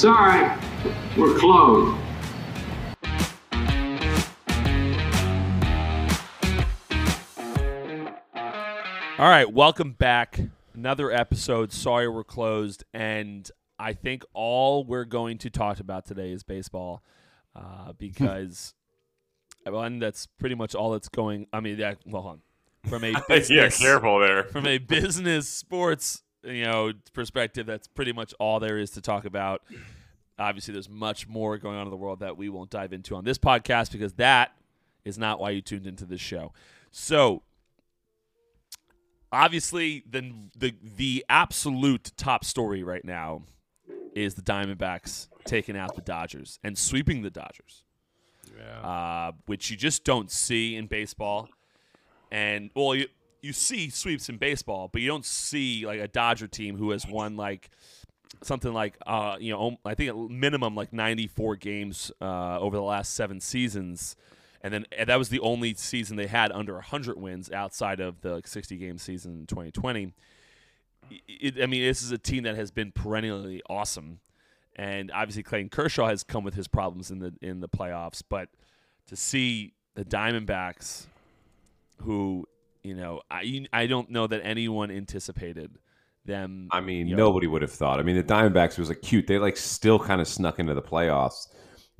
Sorry, we're closed. All right, welcome back. Another episode. Sorry we're closed, and I think all we're going to talk about today is baseball, uh, because one that's pretty much all that's going. I mean, yeah, well, hold on. from a business, yeah, careful there. from a business sports you know perspective, that's pretty much all there is to talk about. Obviously, there's much more going on in the world that we won't dive into on this podcast because that is not why you tuned into this show. So, obviously, the the the absolute top story right now is the Diamondbacks taking out the Dodgers and sweeping the Dodgers, Yeah. uh, which you just don't see in baseball. And well, you you see sweeps in baseball, but you don't see like a Dodger team who has won like something like uh, you know I think minimum like 94 games uh, over the last seven seasons, and then and that was the only season they had under 100 wins outside of the like, 60 game season in 2020. It, I mean, this is a team that has been perennially awesome, and obviously Clayton Kershaw has come with his problems in the in the playoffs, but to see the Diamondbacks, who you know I I don't know that anyone anticipated them. I mean, you know, nobody would have thought. I mean, the Diamondbacks was like cute. They like still kind of snuck into the playoffs.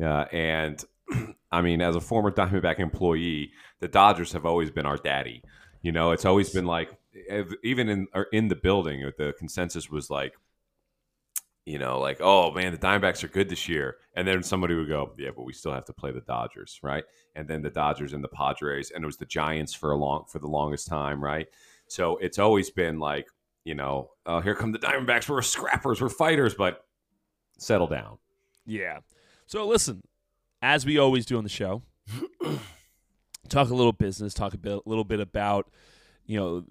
Uh, and I mean, as a former Diamondback employee, the Dodgers have always been our daddy. You know, it's always been like, even in in the building, the consensus was like, you know, like, oh man, the Diamondbacks are good this year. And then somebody would go, yeah, but we still have to play the Dodgers, right? And then the Dodgers and the Padres, and it was the Giants for a long for the longest time, right? So it's always been like, you know, oh, here come the Diamondbacks. We're scrappers, we're fighters, but settle down. Yeah. So listen, as we always do on the show, talk a little business, talk a bit, a little bit about, you know,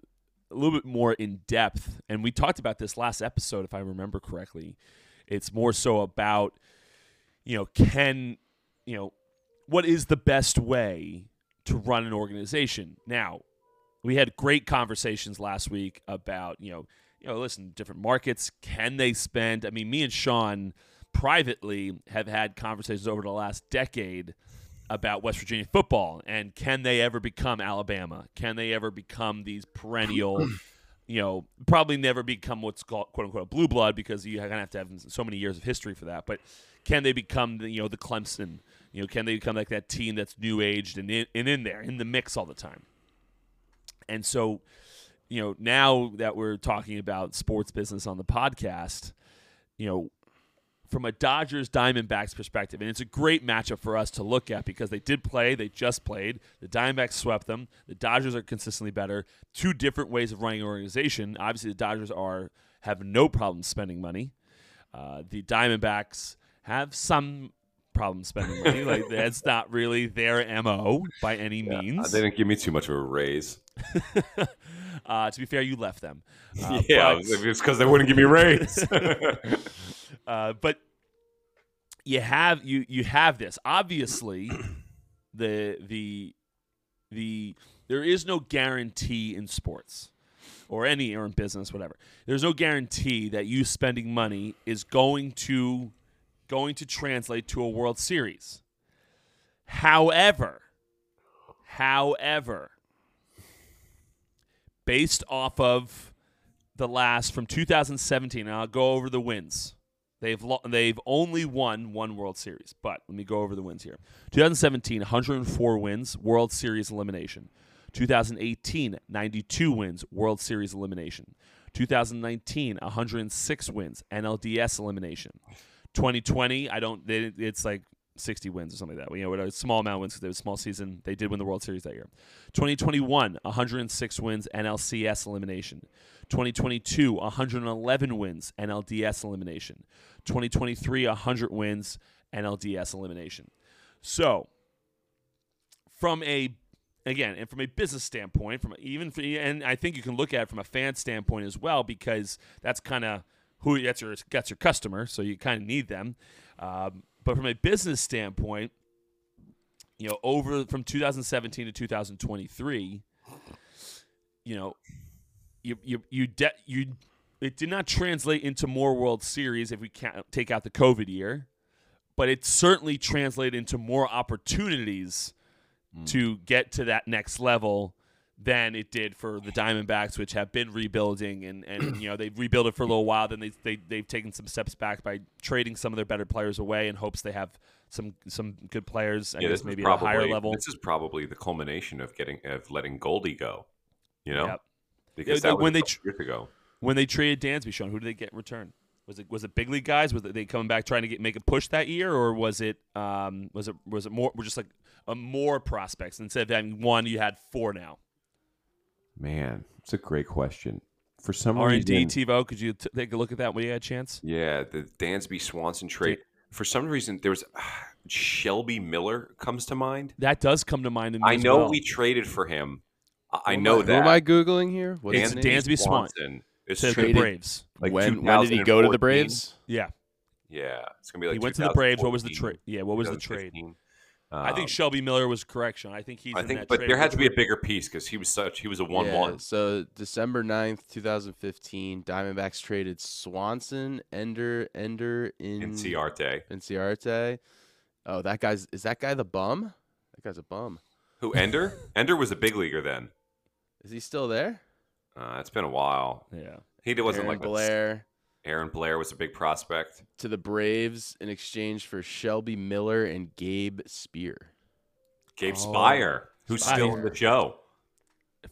a little bit more in depth. And we talked about this last episode, if I remember correctly. It's more so about, you know, can, you know, what is the best way to run an organization? Now, we had great conversations last week about, you know, you know, listen, different markets, can they spend? I mean, me and Sean privately have had conversations over the last decade about West Virginia football and can they ever become Alabama? Can they ever become these perennial, you know, probably never become what's called quote unquote blue blood because you kind of have to have so many years of history for that. But can they become the, you know, the Clemson? You know, can they become like that team that's new aged and in, and in there in the mix all the time? And so, you know, now that we're talking about sports business on the podcast, you know, from a Dodgers Diamondbacks perspective, and it's a great matchup for us to look at because they did play, they just played. The Diamondbacks swept them. The Dodgers are consistently better. Two different ways of running an organization. Obviously, the Dodgers are have no problem spending money. Uh, the Diamondbacks have some problem spending money. like that's not really their mo by any Uh, means. they didn't give me too much of a raise. uh, to be fair, you left them. Uh, yeah, but- it's because they wouldn't give me a raise. Uh, but you have you you have this. Obviously the the the there is no guarantee in sports or any or in business whatever. There's no guarantee that you spending money is going to going to translate to a world series. However however based off of the last from 2017 and I'll go over the wins They've lo- they've only won one World Series, but let me go over the wins here. 2017, 104 wins, World Series elimination. 2018, 92 wins, World Series elimination. 2019, 106 wins, NLDS elimination. 2020, I don't. It's like 60 wins or something like that. You know, a small amount of wins because it was a small season. They did win the World Series that year. 2021, 106 wins, NLCS elimination. 2022, 111 wins, NLDS elimination. 2023, 100 wins, NLDS elimination. So, from a again, and from a business standpoint, from even for, and I think you can look at it from a fan standpoint as well because that's kind of who that's your that's your customer, so you kind of need them. Um, but from a business standpoint, you know, over from 2017 to 2023, you know, you you you de- you it did not translate into more World Series if we can't take out the COVID year, but it certainly translated into more opportunities hmm. to get to that next level than it did for the Diamondbacks, which have been rebuilding and, and you know they've rebuilt it for a little while. Then they, they they've taken some steps back by trading some of their better players away in hopes they have some some good players and yeah, guess this maybe is at a higher level. This is probably the culmination of getting of letting Goldie go. You know, Yep. Because when they years ago. When they traded Dansby, Sean, who did they get in return? Was it was it big league guys? Was it they coming back trying to get make a push that year, or was it um was it was it more? We're just like a more prospects instead of having one, you had four now. Man, it's a great question. For some R and D TiVo, could you t- take a look at that when you had a chance? yeah, the Dansby Swanson trade. For some reason, there was Shelby Miller comes to mind. That does come to mind. To I know well. we traded for him. I, I Who am know Who that. am I googling here? What's It's his? Dansby Swanson is to the Braves. like when, when did he go to the Braves? Yeah, Yeah, it's gonna be like he went to the Braves. What was the trade? Yeah, what was the trade? 2015. I think Um, Shelby Miller was correction. I think he's. I in think, that but trade there had to be a bigger piece because he was such he was a one Yeah, one. So December 9th, 2015, Diamondbacks traded Swanson, Ender, Ender in in Ciarte. Inciarte. Oh, that guy's is that guy the bum? That guy's a bum. Who Ender? Ender was a big leaguer then. Is he still there? Uh, it's been a while. Yeah. He wasn't Aaron like a- Blair Aaron Blair was a big prospect. to the Braves in exchange for Shelby Miller and Gabe Speier. Gabe Oh, Speier, who's still in the show.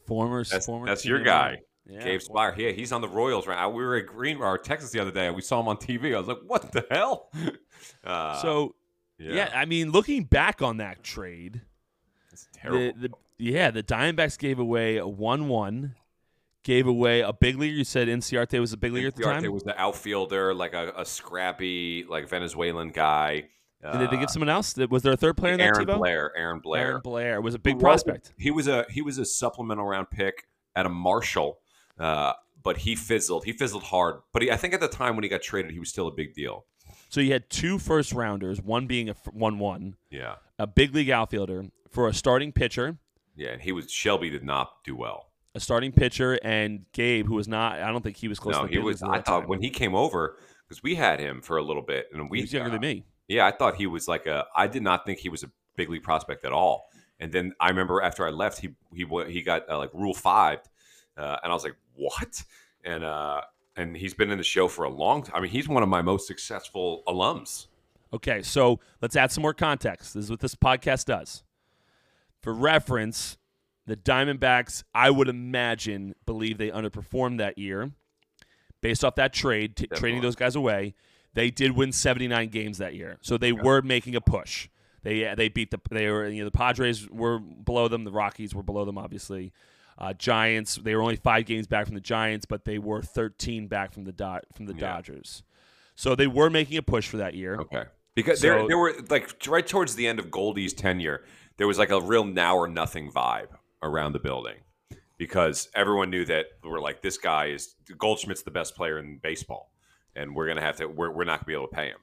Former. That's, former that's your guy. Yeah. Gabe Speier. Yeah, he's on the Royals right now. We were at Green or Texas the other day. and We saw him on TV. I was like, what the hell? Uh, So yeah, yeah. I mean, looking back on that trade, it's terrible. The, the, yeah, the Diamondbacks gave away a one-one, gave away a big leaguer. You said Inciarte was a big leaguer at the time. was the outfielder, like a, a scrappy, like Venezuelan guy. and did they Uh, give someone else? Was there a third player in that Aaron? Blair. Aaron Blair. Aaron Blair was a big prospect. He was a he was a supplemental round pick at a Marshall, uh, but he fizzled. He fizzled hard. But he, I think at the time when he got traded, he was still a big deal. So you had two first rounders, one being a one-one, Yeah, a big league outfielder for a starting pitcher, yeah. And he was Shelby did not do well. a starting pitcher, and Gabe, who was not. I don't think he was close. no, to he was. I thought time. when he came over because we had him for a little bit, and we he was younger than me. Yeah, I thought he was like a. I did not think he was a big league prospect at all. And then I remember after I left, he he he got uh, like Rule Five, uh, and I was like, what? And uh, and he's been in the show for a long time. I mean, he's one of my most successful alums. Okay, so let's add some more context. This is what this podcast does. For reference, the Diamondbacks, I would imagine, believe they underperformed that year based off that trade, t- trading those guys away. They did win 79 games that year, so they were making a push. They they beat the they were you know the Padres were below them, the Rockies were below them, obviously. Uh, Giants, they were only five games back from the Giants, but they were 13 back from the Do- from the Yeah. Dodgers. So they were making a push for that year. Okay, because there there were like right towards the end of Goldie's tenure, there was like a real now or nothing vibe around the building because everyone knew that we're like this guy is Goldschmidt's the best player in baseball, and we're gonna have to we're, we're not gonna be able to pay him.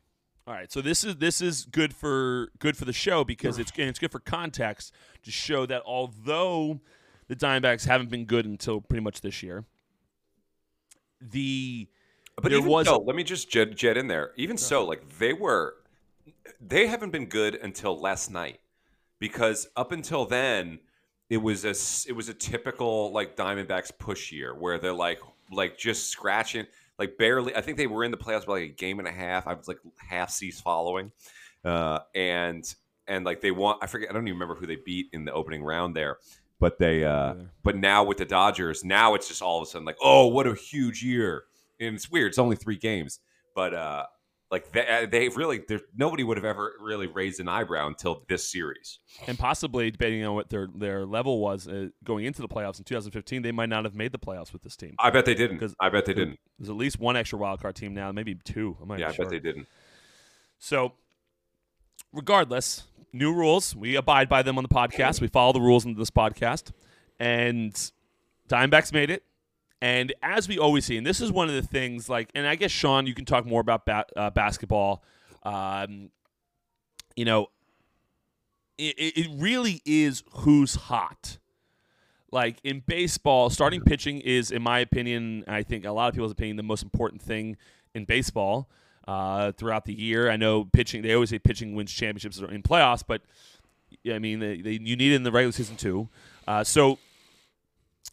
All right, so this is this is good for good for the show because it's and it's good for context to show that although the Diamondbacks haven't been good until pretty much this year, the But There even was- so, let me just jet, jet in there. Even so, like they were, they haven't been good until last night, because up until then, it was a it was a typical like Diamondbacks push year where they're like like just scratching, like barely. I think they were in the playoffs by like a game and a half. I was like half seas following, uh, and and like they want I forget. I don't even remember who they beat in the opening round there. But they, uh, but now with the Dodgers, now it's just all of a sudden like, oh, what a huge year and it's weird. It's only three games, but uh, like they, they really, there, nobody would have ever really raised an eyebrow until this series. and possibly depending on what their their level was uh, going into the playoffs in 2015, they might not have made the playoffs with this team. I bet they didn't. Because I bet they didn't. There's at least one extra wild card team now, maybe two. I'm not Yeah, I sure. bet they didn't. So, regardless, new rules. We abide by them on the podcast. We follow the rules in this podcast. And Dimebacks made it. And as we always see, and this is one of the things, like, and I guess, Sean, you can talk more about ba- uh, basketball. Um, you know, it, it really is who's hot. like in baseball, starting pitching is, in my opinion, I think a lot of people's opinion, the most important thing in baseball uh, throughout the year. I know pitching; they always say pitching wins championships in playoffs, but I mean, they, they, you need it in the regular season too. Uh, so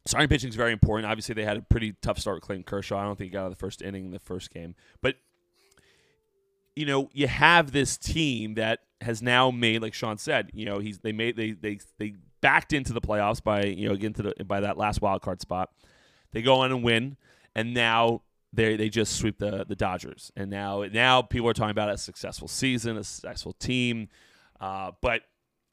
starting pitching is very important. Obviously, they had a pretty tough start with Clayton Kershaw. I don't think he got out of the first inning in the first game, but you know, you have this team that has now made, like Sean said, you know, he's they made they they they backed into the playoffs by you know again to the by that last wild card spot. They go on and win, and now they they just sweep the the Dodgers, and now now people are talking about a successful season, a successful team, uh, but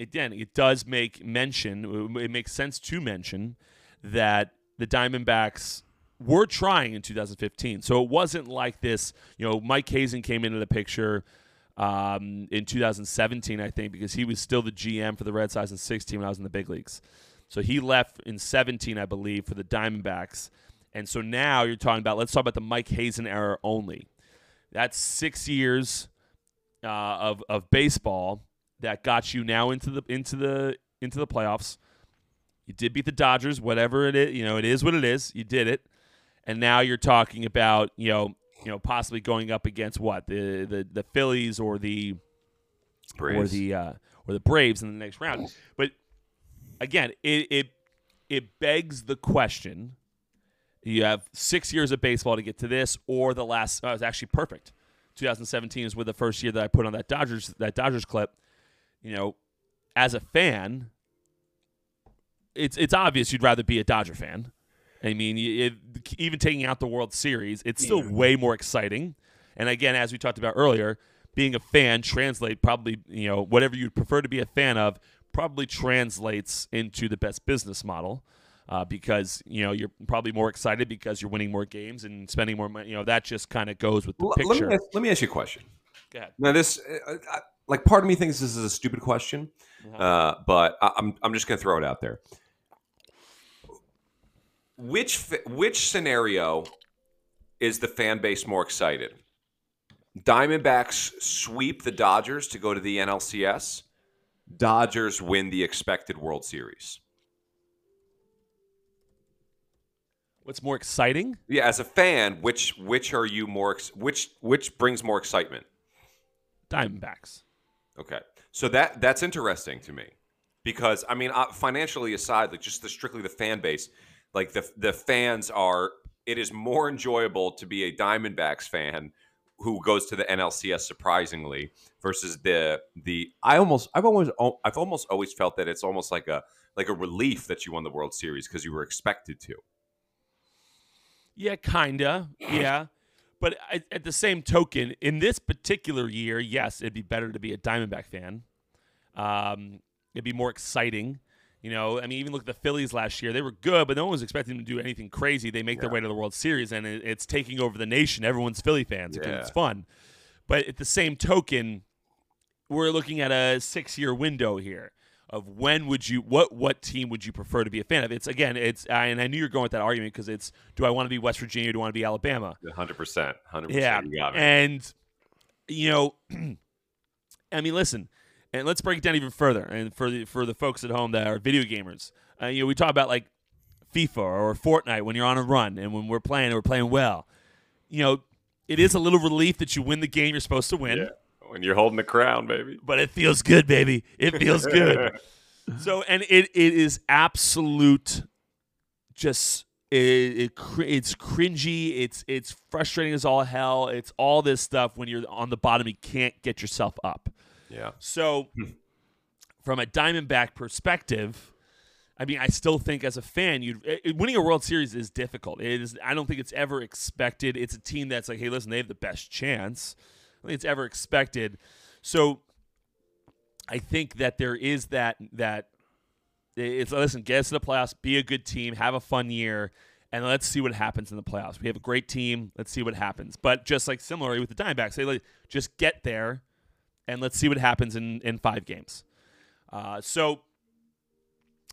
again, it does make mention. It makes sense to mention that the Diamondbacks were trying in 2015. So it wasn't like this, you know, Mike Hazen came into the picture um, in 2017, I think, because he was still the GM for the Red Sox in 16 when I was in the big leagues. So he left in 17, I believe, for the Diamondbacks. And so now you're talking about, let's talk about the Mike Hazen era only. That's six years uh, of, of baseball that got you now into the into the into the playoffs. You did beat the Dodgers, whatever it is, you know, it is what it is. You did it and now you're talking about you know you know possibly going up against what the the, the Phillies or the Braves. or the uh, or the Braves in the next round. But again, it it it begs the question: you have six years of baseball to get to this, or the last. Oh, it was actually perfect. 2017 is with the first year that I put on that Dodgers that Dodgers clip. You know, as a fan, it's it's obvious you'd rather be a Dodger fan. I mean, it, even taking out the World Series, it's still yeah. way more exciting. And again, as we talked about earlier, being a fan translate probably you know whatever you'd prefer to be a fan of probably translates into the best business model. Uh, because you know you're probably more excited because you're winning more games and spending more money. You know that just kind of goes with the picture. Let me, ask, let me ask you a question. Go ahead. Now this, uh, uh, like, part of me thinks this is a stupid question, Uh-huh. uh, but I, I'm I'm just going to throw it out there. Which which scenario is the fan base more excited? Diamondbacks sweep the Dodgers to go to the NLCS. Dodgers win the expected World Series. What's more exciting? Yeah, as a fan, which which are you more which which brings more excitement? Diamondbacks. Okay, so that that's interesting to me because I mean, uh, financially aside, like just the strictly the fan base, like the the fans are. It is more enjoyable to be a Diamondbacks fan who goes to the NLCS surprisingly versus the the. I almost I've always I've almost always felt that it's almost like a like a relief that you won the World Series because you were expected to. Yeah, kinda. Yeah. But at the same token, in this particular year, yes, it'd be better to be a Diamondback fan. Um, it'd be more exciting. You know, I mean, even look at the Phillies last year. They were good, but no one was expecting them to do anything crazy. They make their way to the World Series, and it, it's taking over the nation. Everyone's Philly fans. Yeah. It's fun. But at the same token, we're looking at a six-year window here of when would you what what team would you prefer to be a fan of? It's again, it's I, and I knew you're going with that argument because it's do I want to be West Virginia? Or do I want to be Alabama? Hundred percent, hundred Yeah, percent. You got me. and you know, I mean, listen, and let's break it down even further. And for the for the folks at home that are video gamers, uh, you know, we talk about like FIFA or Fortnite when you're on a run and when we're playing and we're playing well. You know, it is a little relief that you win the game you're supposed to win, Yeah. When you're holding the crown, baby. but it feels good, baby. It feels good. So, and it, it is absolute, just it, it it's cringy. It's it's frustrating as all hell. It's all this stuff when you're on the bottom, you can't get yourself up. Yeah. So, from a Diamondback perspective, I mean, I still think as a fan, you winning a World Series is difficult. It is. I don't think it's ever expected. It's a team that's like, hey, listen, they have the best chance. I think it's ever expected. So, I think that there is that that it's listen, get us to the playoffs, be a good team, have a fun year, and let's see what happens in the playoffs. We have a great team. Let's see what happens. But just like similarly with the Diamondbacks, they like just get there, and let's see what happens in in five games. Uh, so.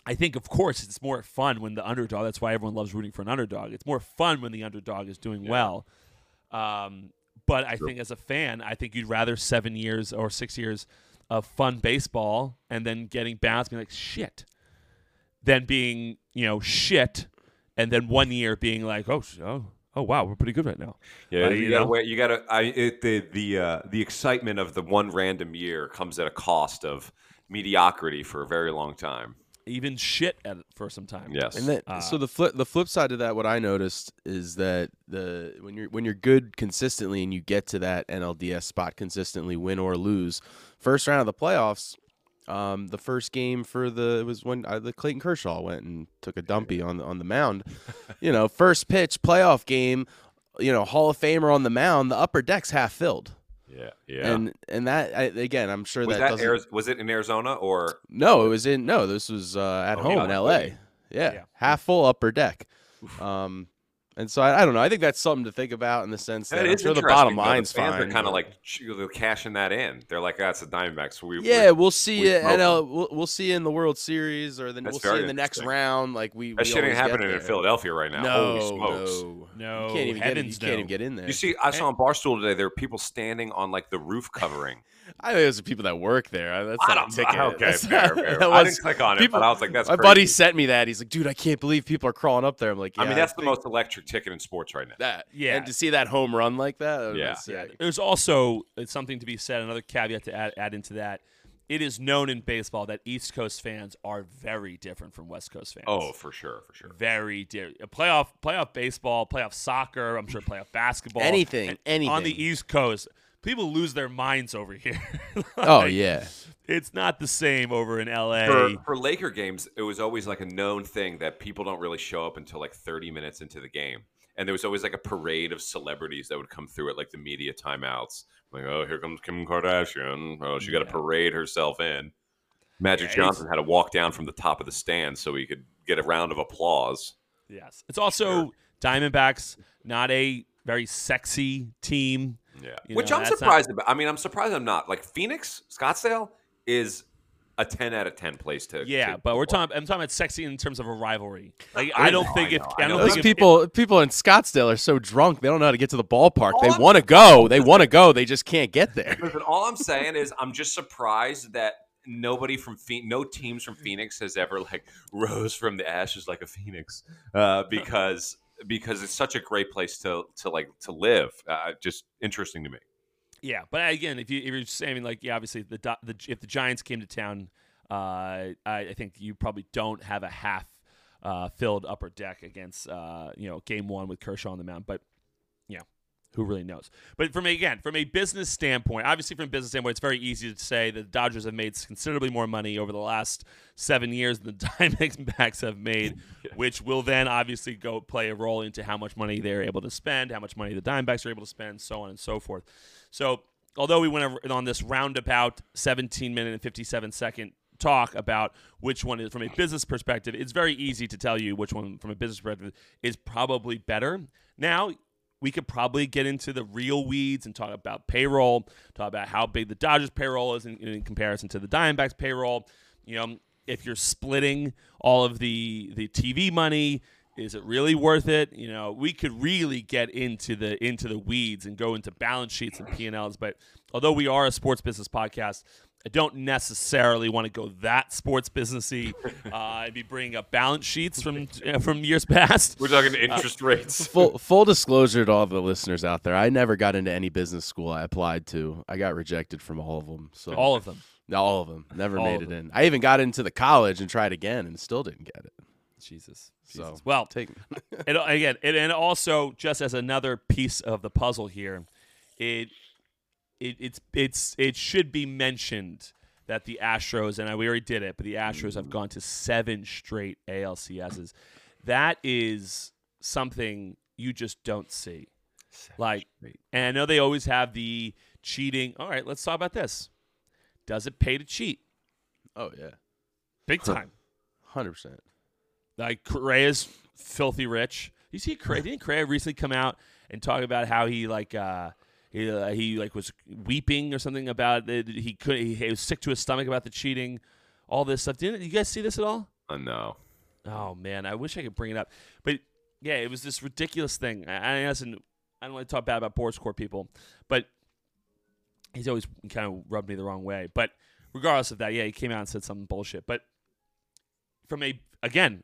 I think, of course, it's more fun when the underdog. That's why everyone loves rooting for an underdog. It's more fun when the underdog is doing Yeah. well. Um, but I think, as a fan, I think you'd rather seven years or six years of fun baseball and then getting bounced, being like, shit, than being you know shit, and then one year being like, oh, oh, oh, wow, we're pretty good right now. Yeah, Uh, you, you gotta know? wait. You gotta. I it, the the uh, the excitement of the one random year comes at a cost of mediocrity for a very long time. Even shit at for some time. Yes. And then, Uh, so the flip the flip side of that, what I noticed is that the when you're when you're good consistently and you get to that NLDS spot consistently, win or lose, first round of the playoffs, um, the first game for the it was when uh, the Clayton Kershaw went and took a dumpy on the on the mound, you know, first pitch playoff game, you know, Hall of Famer on the mound, the upper deck's half filled, Yeah, yeah. and and that I, again, I'm sure was that, that, doesn't. Was it in Arizona or No, it was in no. This was uh, at Oh, home yeah, in L.A. Yeah, Yeah. half full upper deck. Um, and so I, I don't know. I think that's something to think about in the sense that That I'm sure the bottom though. line's the fans fine. are kind of like they're cashing that in. They're like, that's the Diamondbacks. We, we- yeah, we'll see we it. smoke NL, we'll, we'll see in the World Series or then we'll see in the next round. Like we, that we shit ain't happening in. Philadelphia right now. No, Holy smokes! no, No, you can't even get in, you heavens can't even get in there. You see, I eh. saw on Barstool today there were people standing on like the roof covering. I think those are people that work there. That's I not a don't- ticket. okay, That's fair, not- fair. that I didn't click on it, people- but I was like, that's my crazy. buddy sent me that. He's like, dude, I can't believe people are crawling up there. I'm like, yeah, I mean, that's the most electric ticket in sports right now. that. Yeah. and to see that home run like that, that Yeah. was sick. There's also something to be said. Another caveat to add, add into that. It is known in baseball that East Coast fans are very different from West Coast fans. Oh, for sure, for sure. very different. Playoff, playoff baseball, playoff soccer. I'm sure playoff basketball. Anything, anything. on the East Coast. People lose their minds over here. Oh yeah. it's not the same over in LA. For, for Laker games, it was always like a known thing that people don't really show up until like 30 minutes into the game. And there was always like a parade of celebrities that would come through at like the media timeouts. Like, oh, here comes Kim Kardashian. Oh, she got to Yeah. parade herself in. Magic Yeah, Johnson had to walk down from the top of the stand so he could get a round of applause. yes, it's also Diamondbacks, not a very sexy team. Yeah. You Which know, I'm that's not- surprised about. I mean, I'm surprised I'm not. Like Phoenix, Scottsdale is a 10 out of 10 place to. Yeah, to but we're talking. I'm talking about sexy in terms of a rivalry. Like I I don't know, think I if know, I I don't Those think if, people, people in Scottsdale are so drunk they don't know how to get to the ballpark. All they want to go. They want to go. They just can't get there. Listen, all I'm saying is I'm just surprised that nobody from Phoenix, no teams from Phoenix has ever like rose from the ashes like a phoenix, uh, because because it's such a great place to to like to live. Uh, just interesting to me. Yeah, but again, if you if you're saying like yeah, obviously the, the if the Giants came to town, uh, I, I think you probably don't have a half uh, filled upper deck against uh, you know game one with Kershaw on the mound, but who really knows. But from a, again from a business standpoint, obviously from a business standpoint, it's very easy to say that the Dodgers have made considerably more money over the last seven years than the Diamondbacks have made, which will then obviously go play a role into how much money they're able to spend, how much money the Diamondbacks are able to spend, so on and so forth. So, although we went on this roundabout 17 minute and 57 second talk about which one is from a business perspective, it's very easy to tell you which one from a business perspective is probably better. Now, we could probably get into the real weeds and talk about payroll, talk about how big the Dodgers payroll is in, in comparison to the Diamondbacks payroll. You know, if you're splitting all of the the TV money, is it really worth it? You know, we could really get into the into the weeds and go into balance sheets and P and Ls. But although we are a sports business podcast, I don't necessarily want to go that sports businessy. Uh, I'd be bringing up balance sheets from uh, from years past. We're talking interest rates. full full disclosure to all the listeners out there, I never got into any business school I applied to. I got rejected from all of them. So All of them. all of them never All made it them. in. I even got into the college and tried again and still didn't get it. Jesus. So Jesus. Well, take and again, and, and also just as another piece of the puzzle here, it it it's it's it should be mentioned that the Astros and I, we already did it, but the Astros have gone to seven straight ALCSs. That is something you just don't see. Like, and I know they always have the cheating. All right, let's talk about this. Does it pay to cheat? oh yeah, Big time. hundred percent. Like Correa's filthy rich. You see, Correa didn't Correa recently come out and talk about how he like uh, he uh, he like was weeping or something about it. he could he, he was sick to his stomach about the cheating, all this stuff. Didn't you guys see this at all? Uh, no. Oh man, I wish I could bring it up, but yeah, it was this ridiculous thing. I, I listen, I don't want to talk bad about Boricua people, but he's always kind of rubbed me the wrong way. But regardless of that, yeah, he came out and said some bullshit. But from a again,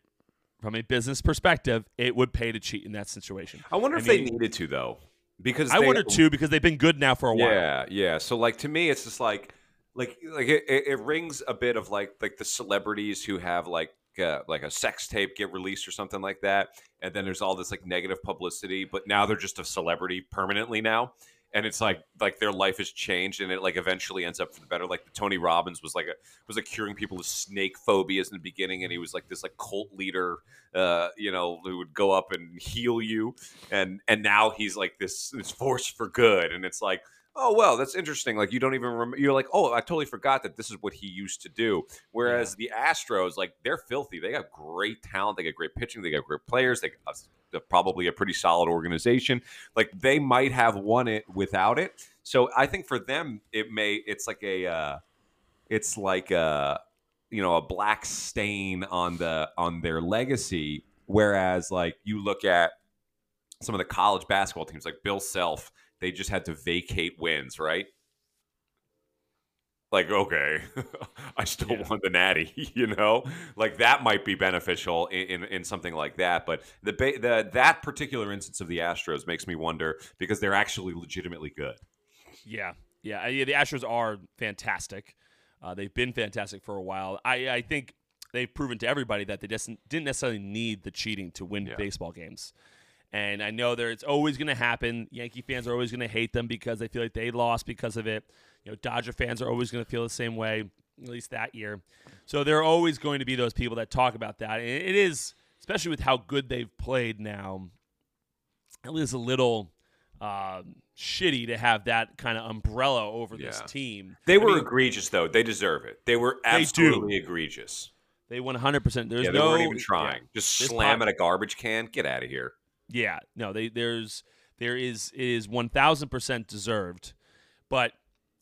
from a business perspective, it would pay to cheat in that situation. I wonder I if they needed to though, because I they- wonder too because they've been good now for a while. Yeah, yeah. So like to me, it's just like like like it, it, it rings a bit of like like the celebrities who have like uh, like a sex tape get released or something like that, and then there's all this like negative publicity, but now they're just a celebrity permanently now. And it's like like their life has changed, and it like eventually ends up for the better. Like Tony Robbins was like a was like curing people of snake phobias in the beginning, and he was like this like cult leader, uh, you know, who would go up and heal you, and and now he's like this this force for good, and it's like oh well that's interesting. Like you don't even remember you're like oh i totally forgot that this is what he used to do. Whereas the astros like they're filthy. They got great talent. They got great pitching. They got great players. They got they're probably a pretty solid organization. Like they might have won it without it. So i think for them it may it's like a uh it's like a you know a black stain on the on their legacy. Whereas like you look at some of the college basketball teams like bill self they just had to vacate wins, right? Like, okay, I still Yeah. won the natty, you know? Like that might be beneficial in, in, in something like that. But the, ba- the that particular instance of the Astros makes me wonder because they're actually legitimately good. Yeah, yeah. I- The Astros are fantastic. Uh, they've been fantastic for a while. I, I think they've proven to everybody that they just didn't necessarily need the cheating to win Yeah. baseball games. And I know there it's always going to happen. Yankee fans are always going to hate them because they feel like they lost because of it. You know, Dodger fans are always going to feel the same way, at least that year. So there are always going to be those people that talk about that. And it is, especially with how good they've played now, it is a little um, shitty to have that kind of umbrella over this team. They I were mean, egregious, though. They deserve it. They were They absolutely egregious. they 100%. There's yeah, they no weren't even yeah. trying. Just This slam at a garbage can. Get out of here. Yeah, no, they there's there is it is one thousand percent deserved, but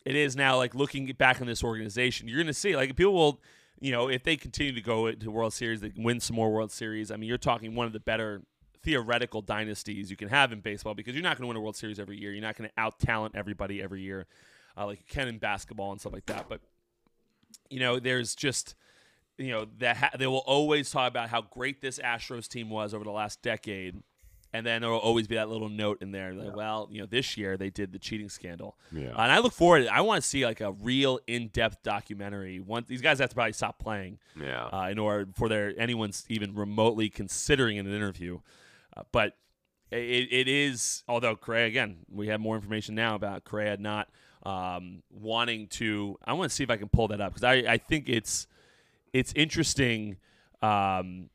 it is now like looking back on this organization, you're to see like people will, you know, if they continue to go to World Series, they win some more World Series. I mean, you're talking one of the better theoretical dynasties you can have in baseball because you're not going to win a World Series every year. You're not going to out talent everybody every year, uh, like you can in basketball and stuff like that. But you know, there's just you know that ha- they will always talk about how great this Astros team was over the last decade, and then there will always be that little note in there, like, well, you know, this year they did the cheating scandal, Yeah. and I look forward. I want to see like a real in-depth documentary. One, these guys have to probably stop playing Yeah. uh, in order for their anyone's even remotely considering an interview. Uh, but it, it is, although Correa again, we have more information now about Correa not um, wanting to. I want to see if I can pull that up because I, I think it's it's interesting. Um,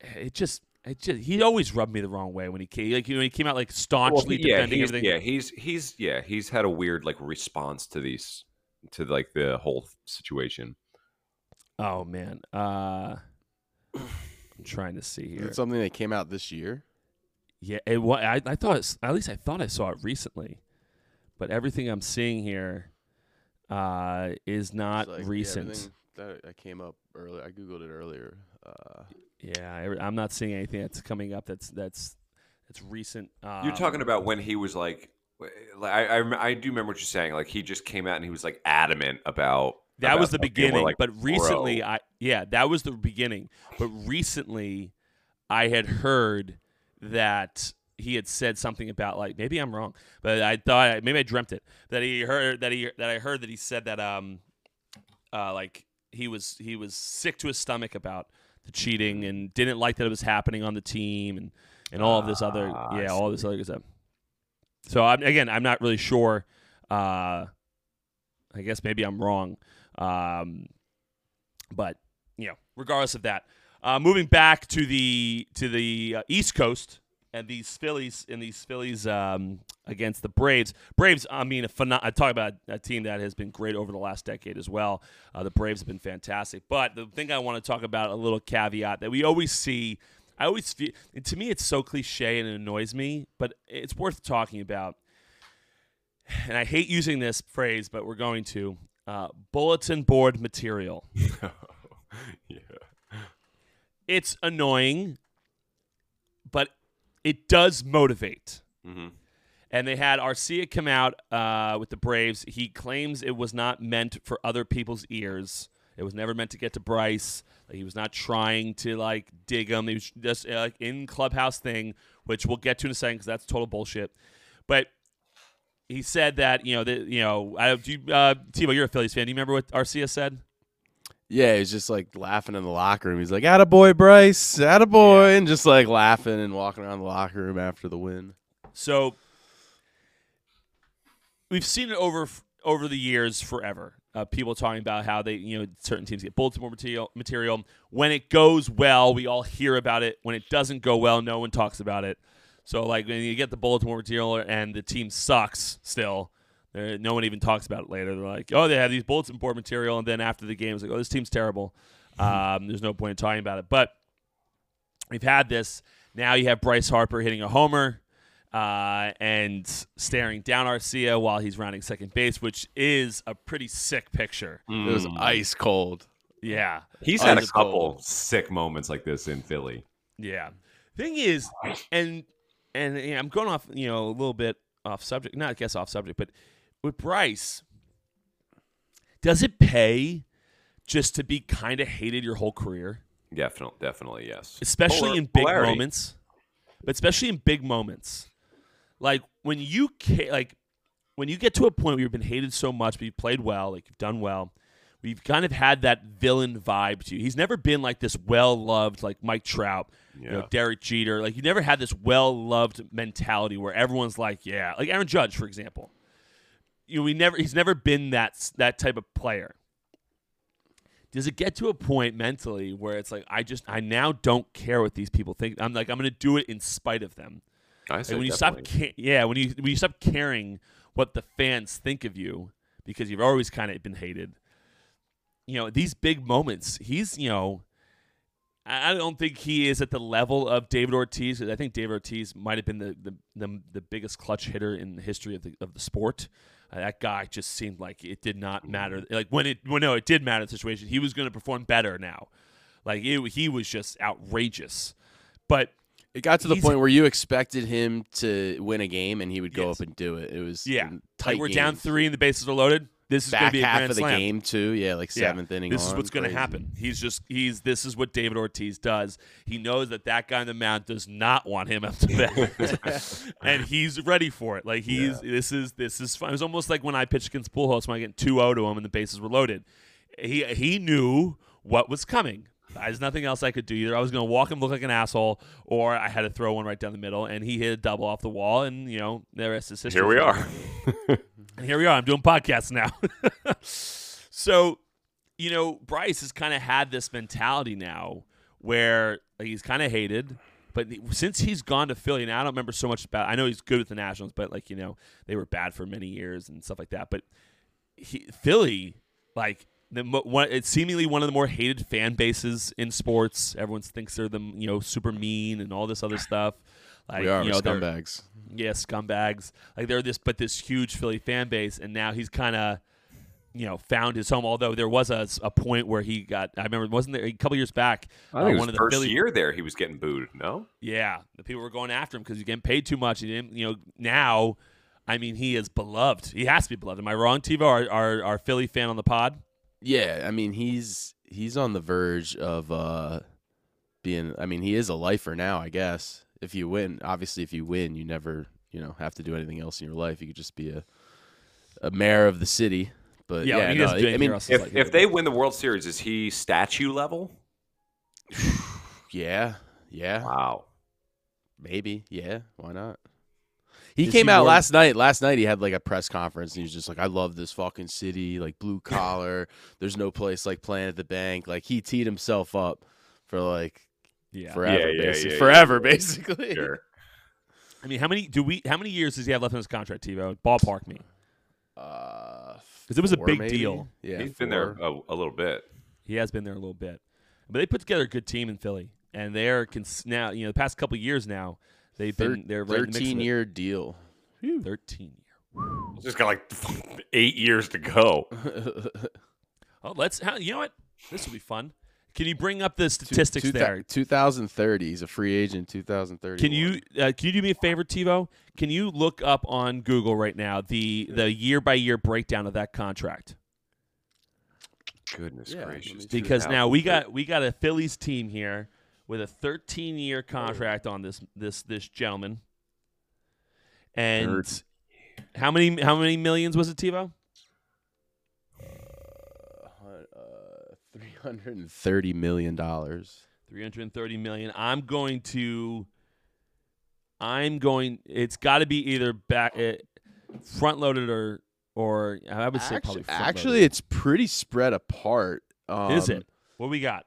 it just. It just, he always rubbed me the wrong way when he came. Like when he came out like Well, staunchly he- yeah, defending he's, everything. yeah, he's he's yeah, he's had a weird like response to these to like the whole situation. Oh man, uh, I'm trying to see Is here. it something that came out this year? Yeah, it was. I, I thought it's, at least I thought I saw it recently, but everything I'm seeing here uh, is not like, recent. everything that that came up earlier. I googled it earlier. Uh, Yeah, I, I'm not seeing anything that's coming up that's that's that's recent. Um, You're talking about when he was like, like, I, I I do remember what you're saying. Like he just came out and he was like adamant about that was the beginning, like, but recently, bro. I yeah, that was the beginning. But recently, I had heard that he had said something about like maybe I'm wrong, but I thought maybe I dreamt it that he heard that he that I heard that he said that um uh like he was he was sick to his stomach about the cheating and didn't like that it was happening on the team and and all of this other Ah, yeah all this other good stuff. So I'm again I'm not really sure. Uh, I guess maybe I'm wrong. Um, but you know, regardless of that, uh, moving back to the to the uh, East Coast and these Phillies and these Phillies um, against the Braves. Braves, I mean, a phenom- I talk about a team that has been great over the last decade as well. Uh, the Braves have been fantastic, but the thing I want to talk about a little caveat that we always see. I always feel, and to me, it's so cliche and it annoys me, but it's worth talking about. And I hate using this phrase, but we're going to uh, bulletin board material. yeah. It's annoying, it does motivate. hmm And they had Arcia come out uh, with the Braves. He claims it was not meant for other people's ears. It was never meant to get to Bryce. Like, he was not trying to like dig him. He was just uh, like in clubhouse thing, which we'll get to in a second because that's total bullshit. But he said that you know that you know I, do you, uh, Tebow, you're a Phillies fan. Do you remember what Arcia said? Yeah, he's just like laughing in the locker room. He's like, "Attaboy, Bryce, attaboy," and just like laughing and walking around the locker room after the win. So we've seen it over over the years forever. Uh, people talking about how they, you know, certain teams get board material. Material when it goes well, we all hear about it. When it doesn't go well, no one talks about it. So like when you get the board material and the team sucks still, there, no one even talks about it later. They're like, oh, they have these bulletin board material, and then after the game, it's like, oh, this team's terrible. Um, there's no point in talking about it. But we've had this. Now you have Bryce Harper hitting a homer uh, and staring down Arcia while he's rounding second base, which is a pretty sick picture. It was Mm. ice cold. Yeah, He's had a Ice couple cold. sick moments like this in Philly. yeah. Thing is, and and yeah, I'm going off, you know, a little bit off subject. Not I guess off subject, but with Bryce, does it pay just to be kind of hated your whole career? Definitely, definitely, yes. especially Polar- in big polarity. moments. But especially in big moments, like when you ca- like when you get to a point where you've been hated so much, but you've played well, like you've done well. We've kind of had that villain vibe to you. He's never been like this well loved, like Mike Trout, you know, Derek Jeter. Like you never had this well loved mentality where everyone's like, yeah, like Aaron Judge, for example. You know, we never he's never been that that type of player does it get to a point mentally where it's like I just I now don't care what these people think. I'm like I'm going to do it in spite of them. I Like say when you definitely. stop, ca- yeah, when you when you stop caring what the fans think of you because you've always kind of been hated. You know these big moments. He's you know, I don't think he is at the level of David Ortiz. I think David Ortiz might have been the the, the, the biggest clutch hitter in the history of the of the sport. Uh, that guy just seemed like it did not matter. Like when it when no, it did matter. The situation he was going to perform better now. Like it, he was just outrageous. But It got to the point where you expected him to win a game, and he would go Yes. up and do it. It was Yeah. in Like tight we're down three and the bases are loaded. This is going to be a half grand of the slam. game too. Yeah, like Yeah. seventh inning. This is what's going to happen. He's just he's this is what David Ortiz does. He knows that that guy on the mound does not want him up to bat, and he's ready for it. Like he's this is this is fun. It was almost like when I pitched against Pujols when I get 2-0 to him and the bases were loaded. He he knew what was coming. There's nothing else I could do. Either I was going to walk him look like an asshole, or I had to throw one right down the middle, and he hit a double off the wall, and you know the rest is history. Here we are. And here we are. I'm doing podcasts now. so, you know, Bryce has kind of had this mentality now where like, he's kind of hated. But since he's gone to Philly, now I don't remember so much about. I know he's good with the Nationals, but like you know, they were bad for many years and stuff like that. But he, Philly, like the mo- one, it's seemingly one of the more hated fan bases in sports. Everyone thinks they're the you know super mean and all this other stuff. Like We are you know, they're- scumbags. yeah, scumbags. Like they're this, but this huge Philly fan base, and now he's kind of, you know, found his home. Although there was a, a point where he got, I remember, wasn't there a couple years back? I uh, think it was one of the first Philly, year there he was getting booed. No, yeah, the people were going after him because he's getting paid too much. He didn't, you know, now, I mean, he is beloved. He has to be beloved. Am I wrong, TiVo? Our, our, our Philly fan on the pod? Yeah, I mean he's he's on the verge of uh being. I mean he is a lifer now. I guess if you win, obviously if you win, you never you know have to do anything else in your life. You could just be a a mayor of the city. But Yeah, yeah, he no, doesn't I mean if like- if they win the World Series, is he statue level? yeah, yeah, Wow. maybe, yeah. Why not? He Is came he out more- last night. Last night he had like a press conference and he was just like, "I love this fucking city, like blue collar. There's no place like playing at the bank." Like he teed himself up for like yeah. forever, yeah, basically. yeah, yeah. forever, basically. Sure. I mean, how many do we? How many years does he have left on his contract, TiVo? Ballpark me. Uh, 'Cause it was a big maybe? deal. Yeah, He's been there a, a little bit. He has been there a little bit, but they put together a good team in Philly, and they're cons- now you know the past couple years now they've Thir- been they're right in the thirteen it. year deal. thirteen year. Just got like eight years to go. Oh, let's you know what this will be fun. Can you bring up the statistics Two- two- there? 2030. He's a free agent. 2030. Can you uh, can you do me a favor, TiVo? Can you look up on Google right now the the year by year breakdown of that contract? Goodness Yeah, gracious! because now we got we got a Phillies team here with a 13 year contract on this this this gentleman. And how many how many millions was it, TiVo? Uh, uh, Three hundred and thirty million dollars. 330 million. I'm going to I'm going it's got to be either back uh, front loaded or or I would say probably Actually, front actually, it's pretty spread apart. Um, Is it? What we got?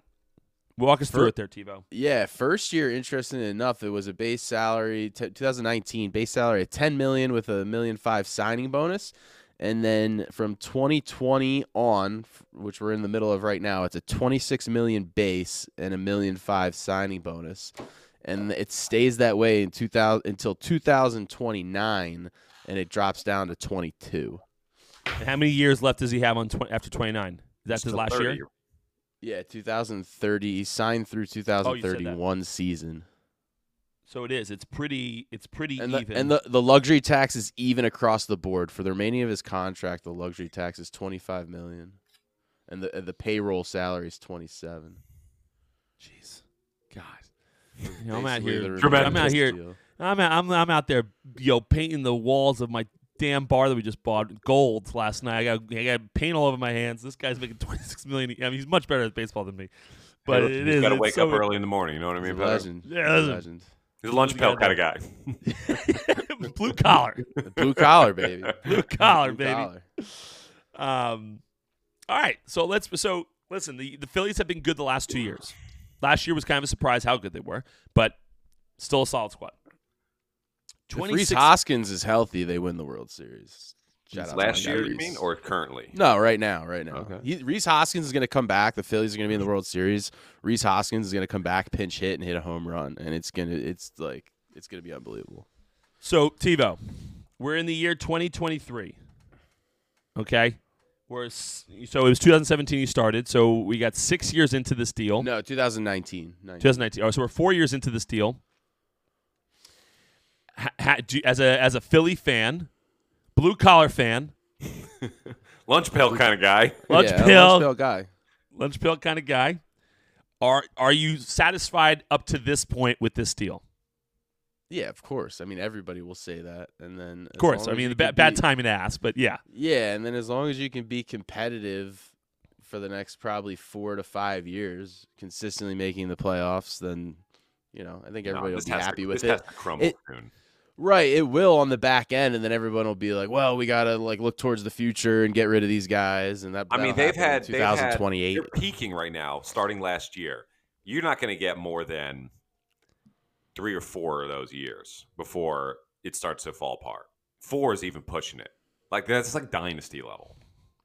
Walk us through it there, TiVo. Yeah, first year, interesting enough, it was a base salary, t- 2019 base salary at 10 million with a million five signing bonus, and then from 2020 on, which we're in the middle of right now, it's a 26 million base and a million five signing bonus, and it stays that way in 2000 until 2029, and it drops down to 22. And how many years left does he have on tw- after 29? Is that his the last 30. year? Yeah, 2030. He signed through Oh, 2031 season. So it is. It's pretty. It's pretty And the, even. and the, the luxury tax is even across the board for the remaining of his contract. The luxury tax is twenty five million, and the the payroll salary is twenty seven. Jeez, God. You know, I'm out here. I'm out here. I'm out, I'm I'm out there, yo, painting the walls of my damn bar that we just bought gold last night. I got I got paint all over my hands. This guy's making 26 million. I mean, he's much better at baseball than me. But it He's is. got to wake so- up early in the morning. You know what I He's a mean? Better. legend. Yeah, He's a legend. He's a lunch We pail kind of guy. Blue collar, Blue collar, baby. blue collar, Blue baby. collar. Um, all right. So let's. So listen. The the Phillies have been good the last two years. Last year was kind of a surprise how good they were, but still a solid squad. If Rhys Hoskins is healthy, they win the World Series. Shout out Last my guy year, you mean, or currently? No, right now, right now. Okay. He, Rhys Hoskins is going to come back. The Phillies are going to be in the World Series. Rhys Hoskins is going to come back, pinch hit, and hit a home run, and it's gonna, it's like, it's going to be unbelievable. So TiVo, we're in the year 2023. Okay, we're so it was 2017 you started. So we got six years into this deal. No, 2019. 19. 2019. Oh, so we're four years into this deal. Ha, ha, do, as a as a Philly fan, blue collar fan, Lunch pail kind of guy. lunch yeah, pill, lunch pail guy. lunch pill kind of guy. Are are you satisfied up to this point with this deal? Yeah, of course. I mean, everybody will say that, and then Of course. I mean, the bad, bad timing to ask, but yeah. Yeah, and then as long as you can be competitive for the next probably four to five years, consistently making the playoffs, then you know I think everybody this will be happy to, with this it. Has to crumble It- soon. Right, it will on the back end, and then everyone will be like, "Well, we gotta like look towards the future and get rid of these guys." And that I mean, they've happen in had they've had- 2028. They're peaking right now, starting last year. You're not going to get more than three or four of those years before it starts to fall apart. Four is even pushing it. Like that's like dynasty level.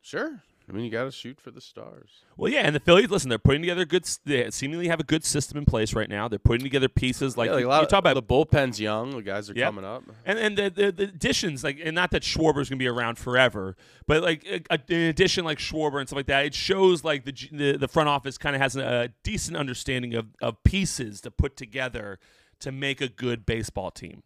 Sure, I mean you gotta shoot for the stars. Well, yeah, and the Phillies, listen, they're putting together good. They seemingly have a good system in place right now. They're putting together pieces like, yeah, like you, a lot you of, talk about, the bullpen's young. The guys are coming up. and and the, the the additions like, and not that Schwarber's gonna be around forever, but like an addition like Schwarber and stuff like that, it shows like the the, the front office kind of has a decent understanding of of pieces to put together to make a good baseball team.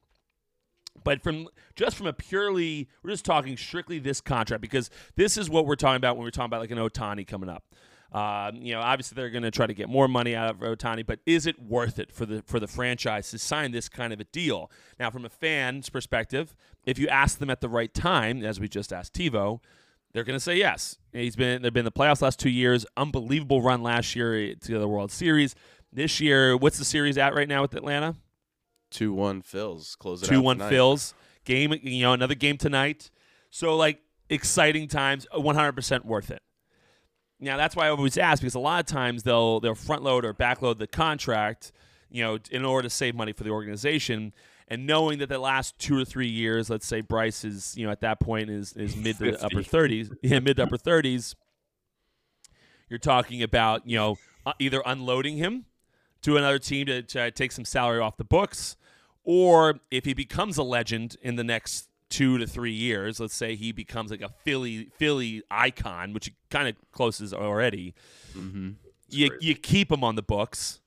But from just from a purely, we're just talking strictly this contract because this is what we're talking about when we're talking about like an Ohtani coming up. Um, you know, obviously they're going to try to get more money out of Ohtani, but is it worth it for the for the franchise to sign this kind of a deal? Now, from a fan's perspective, if you ask them at the right time, as we just asked TiVo, they're going to say yes. He's been they've been in the playoffs last two years, unbelievable run last year to the World Series. This year, what's the series at right now with Atlanta? Two one Phils close it. two out one tonight. Phils game you know another game tonight so like exciting times 100% worth it now that's why i always ask because a lot of times they'll they'll front load or back load the contract you know in order to save money for the organization and knowing that the last two or three years let's say bryce is you know at that point is is mid to 50. upper 30s yeah mid to upper 30s you're talking about you know uh, either unloading him to another team to, to take some salary off the books, or if he becomes a legend in the next two to three years, let's say he becomes like a Philly Philly icon, which he kind of closes already. Mm-hmm. You you keep him on the books,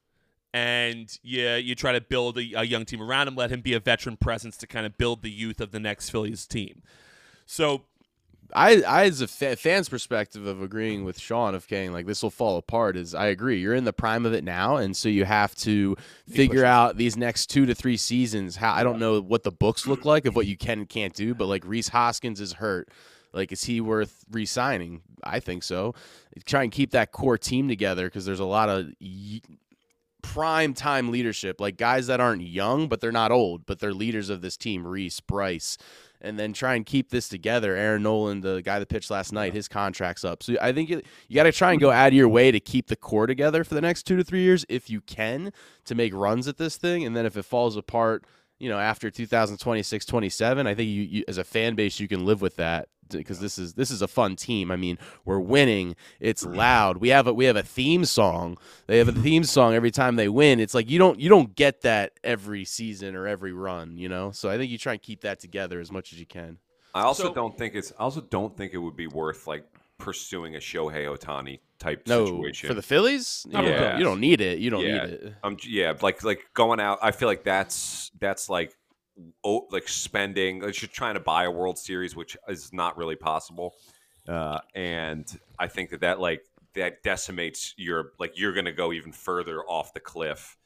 and you you try to build a, a young team around him, let him be a veteran presence to kind of build the youth of the next Phillies team. So I, I as a fa- fan's perspective of agreeing with Sean of saying like this will fall apart is I agree. You're in the prime of it now, and so you have to figure out these next two to three seasons. How I don't know what the books look like of what you can and can't do, but like Rhys Hoskins is hurt. Like, is he worth re-signing? I think so. Try and keep that core team together because there's a lot of y- prime time leadership, like guys that aren't young but they're not old, but they're leaders of this team. Rhys, Bryce, and then try and keep this together. Aaron Nola, the guy that pitched last night, his contract's up. So I think you, you got to try and go out of your way to keep the core together for the next two to three years if you can to make runs at this thing. And then if it falls apart, you know, after 2026, 27, I think you, you as a fan base, you can live with that because this is this is a fun team. I mean, we're winning. It's loud. We have a we have a theme song. They have a theme song every time they win. It's like you don't you don't get that every season or every run, you know. So I think you try and keep that together as much as you can. I also So- don't think it's. I also don't think it would be worth like pursuing a Shohei Ohtani type No, situation for the Phillies, you, Not don't- you don't need it. You don't Yeah. need it. I'm, yeah, like like going out. I feel like that's that's like oh, like spending. Like you're trying to buy a World Series, which is not really possible. Uh, and I think that that like that decimates your like you're going to go even further off the cliff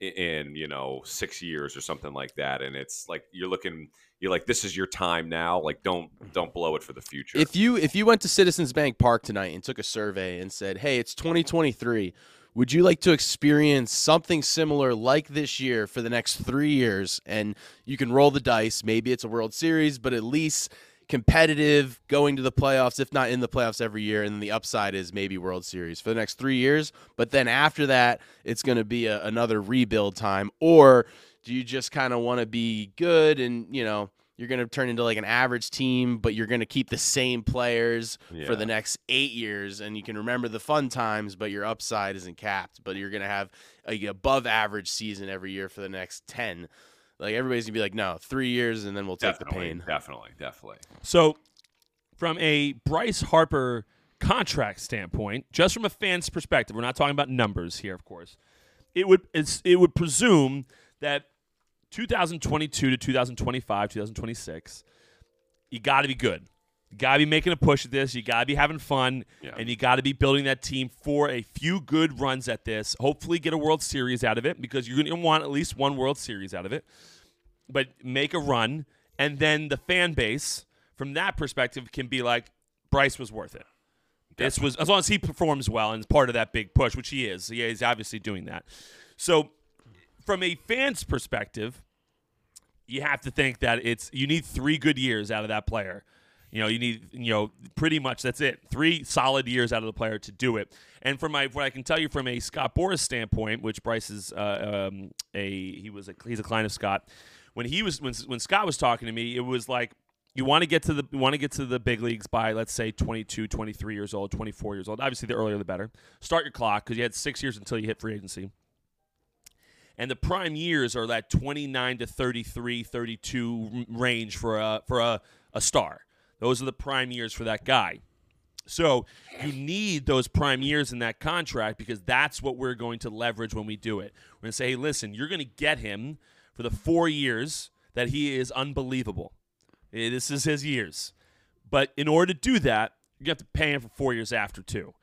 in you know six years or something like that. And it's like you're looking. You're like this is your time now. Like don't don't blow it for the future. If you if you went to Citizens Bank Park tonight and took a survey and said, "Hey, it's 2023. Would you like to experience something similar like this year for the next 3 years?" And you can roll the dice. Maybe it's a World Series, but at least competitive, going to the playoffs, if not in the playoffs every year. And the upside is maybe World Series for the next three years. But then after that, it's going to be a, another rebuild time. Or do you just kind of want to be good and, you know, you're going to turn into like an average team, but you're going to keep the same players for the next eight years. And you can remember the fun times, but your upside isn't capped. But you're going to have a above average season every year for the next 10. Like everybody's going to be like, no, three years and then we'll take the pain. definitely, definitely. So, from a Bryce Harper contract standpoint, just from a fan's perspective, we're not talking about numbers here, of course. It would it's, it would presume that 2022 to 2025, 2026, you got to be good. You got to be making a push at this. You got to be having fun, Yeah. and you got to be building that team for a few good runs at this. Hopefully, get a World Series out of it because you're going to want at least one World Series out of it but make a run, and then the fan base from that perspective can be like, Bryce was worth it. This was as long as he performs well and is part of that big push, which he is. Yeah, he's obviously doing that. So, from a fan's perspective, you have to think that it's you need three good years out of that player. You know, you need you know pretty much that's it. Three solid years out of the player to do it. And from my what I can tell you from a Scott Boras standpoint, which Bryce is uh, um, a he was a he's a client of Scott. When he was when when Scott was talking to me, it was like you want to get to the you want to get to the big leagues by let's say 22 23 years old 24 years old obviously the earlier the better start your clock because you had six years until you hit free agency and the prime years are that 29 to 33 32 range for a for a, a star. Those are the prime years for that guy. So you need those prime years in that contract because that's what we're going to leverage when we do it. We're going to say hey listen you're going to get him for the four years that he is unbelievable. This is his years. But in order to do that you have to pay him for four years after too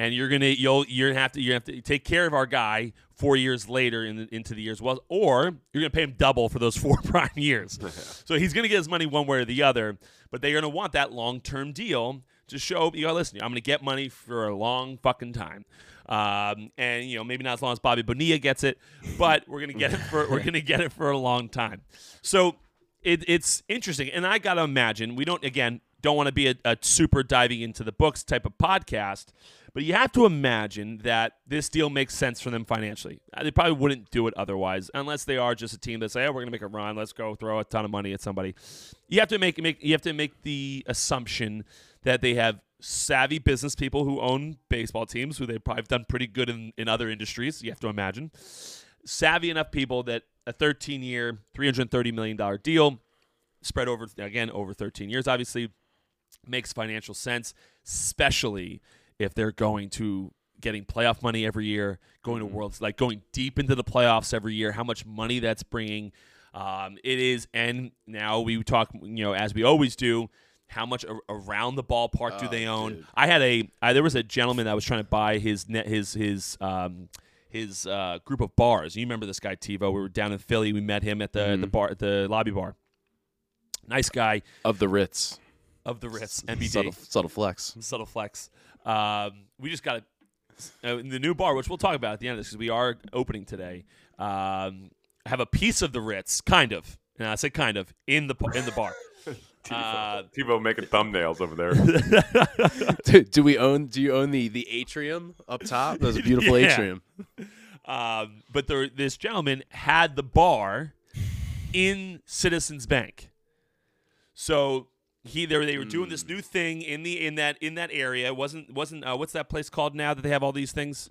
and you're gonna you'll you're gonna have to you have to take care of our guy four years later in the, into the years well, or you're gonna pay him double for those four prime years. so he's gonna get his money one way or the other, but they're gonna want that long term deal to show you know listen I'm gonna get money for a long fucking time. Um, and you know maybe not as long as Bobby Bonilla gets it, but we're gonna get it for we're gonna get it for a long time. So it, it's interesting, and I gotta imagine we don't again don't want to be a, a super diving into the books type of podcast, but you have to imagine that this deal makes sense for them financially. Uh, They probably wouldn't do it otherwise, unless they are just a team that say, "Oh, we're gonna make a run. Let's go throw a ton of money at somebody." You have to make make you have to make the assumption that they have savvy business people who own baseball teams, who they've probably done pretty good in, in other industries. You have to imagine savvy enough people that a 13 year, $330 million deal spread over, again, over 13 years, obviously makes financial sense, especially if they're going to getting playoff money every year, going to worlds, like going deep into the playoffs every year, how much money that's bringing. Um, it is, and now we talk, you know, as we always do, How much a- around the ballpark do Oh, they own? dude. I had a I, there was a gentleman that was trying to buy his net his his um his uh, group of bars. You remember this guy TiVo? We were down in Philly. We met him at the the Mhm. bar at the lobby bar. Nice guy Of the Ritz. Of the Ritz NBD Subtle, subtle flex. subtle flex. Um, we just got a, uh, in the new bar, which we'll talk about at the end of this because we are opening today. Um, have a piece of the Ritz, kind of. And I say kind of in the in the bar. Uh, TiVo making thumbnails over there. do, do we own? Do you own the the atrium up top? There's a beautiful Yeah. atrium. um, but there, this gentleman had the bar in Citizens Bank. So he they were, they were doing this new thing in the in that in that area. It wasn't wasn't uh, what's that place called now that they have all these things?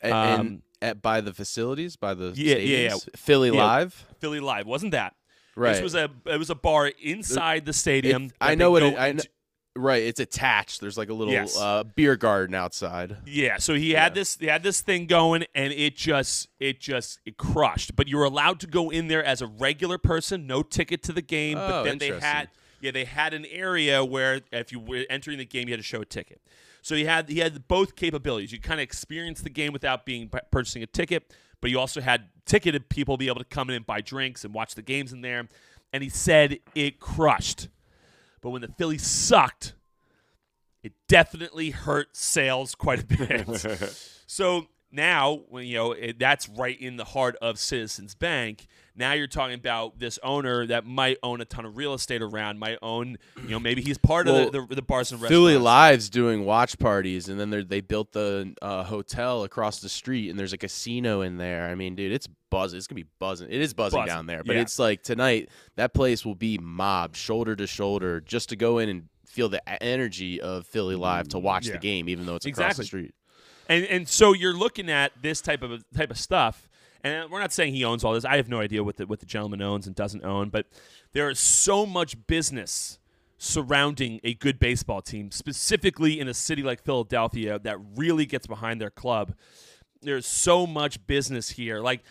And, Um, at by the facilities, by the Yeah, yeah, yeah. Philly Yeah. Live. Philly Live wasn't that? Right. This was a it was a bar inside the stadium. It- I know what it, I into- kn- Right, it's attached. There's like a little Yes. uh, beer garden outside. Yeah, so he had Yeah. this he had this thing going and it just it just it crushed. But you were allowed to go in there as a regular person, no ticket to the game, but Oh, then they had yeah, they had an area where if you were entering the game you had to show a ticket. So he had he had both capabilities. You kind of experience the game without being purchasing a ticket, but you also had ticketed people be able to come in and buy drinks and watch the games in there. And he said it crushed. But when the Phillies sucked, it definitely hurt sales quite a bit. so now, you know it, that's right in the heart of Citizens Bank. Now you're talking about this owner that might own a ton of real estate around, might own, you know, maybe he's part Well, of the, the, the bars and Philly. Live's doing watch parties, and then they're- built the uh, hotel across the street, and there's a casino in there. I mean, dude, it's buzzing. It's gonna be buzzing. It is buzzing, Buzzing, down there, but yeah. it's like tonight that place will be mobbed shoulder to shoulder just to go in and feel the energy of Philly Live to watch Yeah. the game, even though it's across the street. And and so you're looking at this type of type of stuff and we're not saying he owns all this. I have no idea what the what the gentleman owns and doesn't own but there is so much business surrounding a good baseball team specifically in a city like philadelphia that really gets behind their club. There's so much business here. Like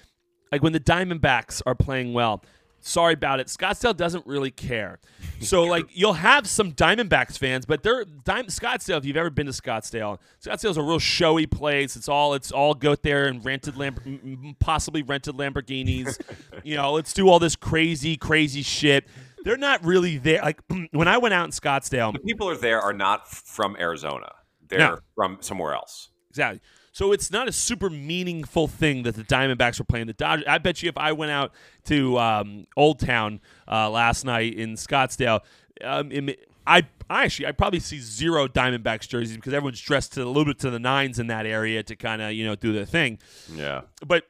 like when the diamondbacks are playing well sorry about it scottsdale doesn't really care so like you'll have some diamondbacks fans but they're Dim- scottsdale if you've ever been to scottsdale scottsdale's a real showy place it's all it's all go there and rented Lamb- possibly rented lamborghinis you know let's do all this crazy crazy shit they're not really there like when i went out in scottsdale the people are there are not from Arizona. They're No. from somewhere else. Exactly. So it's not a super meaningful thing that the Diamondbacks were playing the Dodgers. I bet you if I went out to um, Old Town uh, last night in Scottsdale, um, in- I I actually I probably see zero Diamondbacks jerseys because everyone's dressed to a little bit to the nines in that area to kind of you know do their thing. Yeah. But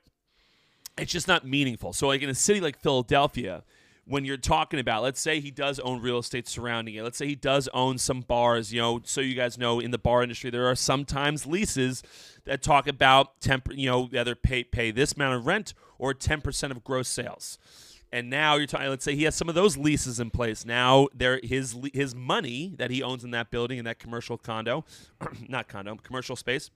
it's just not meaningful. So like in a city like Philadelphia, when you're talking about, let's say he does own real estate surrounding it. Let's say he does own some bars. You know, so you guys know in the bar industry there are sometimes leases that talk about temp. You know, either pay pay this amount of rent or ten percent of gross sales. And now you're talking. Let's say he has some of those leases in place. Now there his his money that he owns in that building in that commercial condo, not condo, commercial space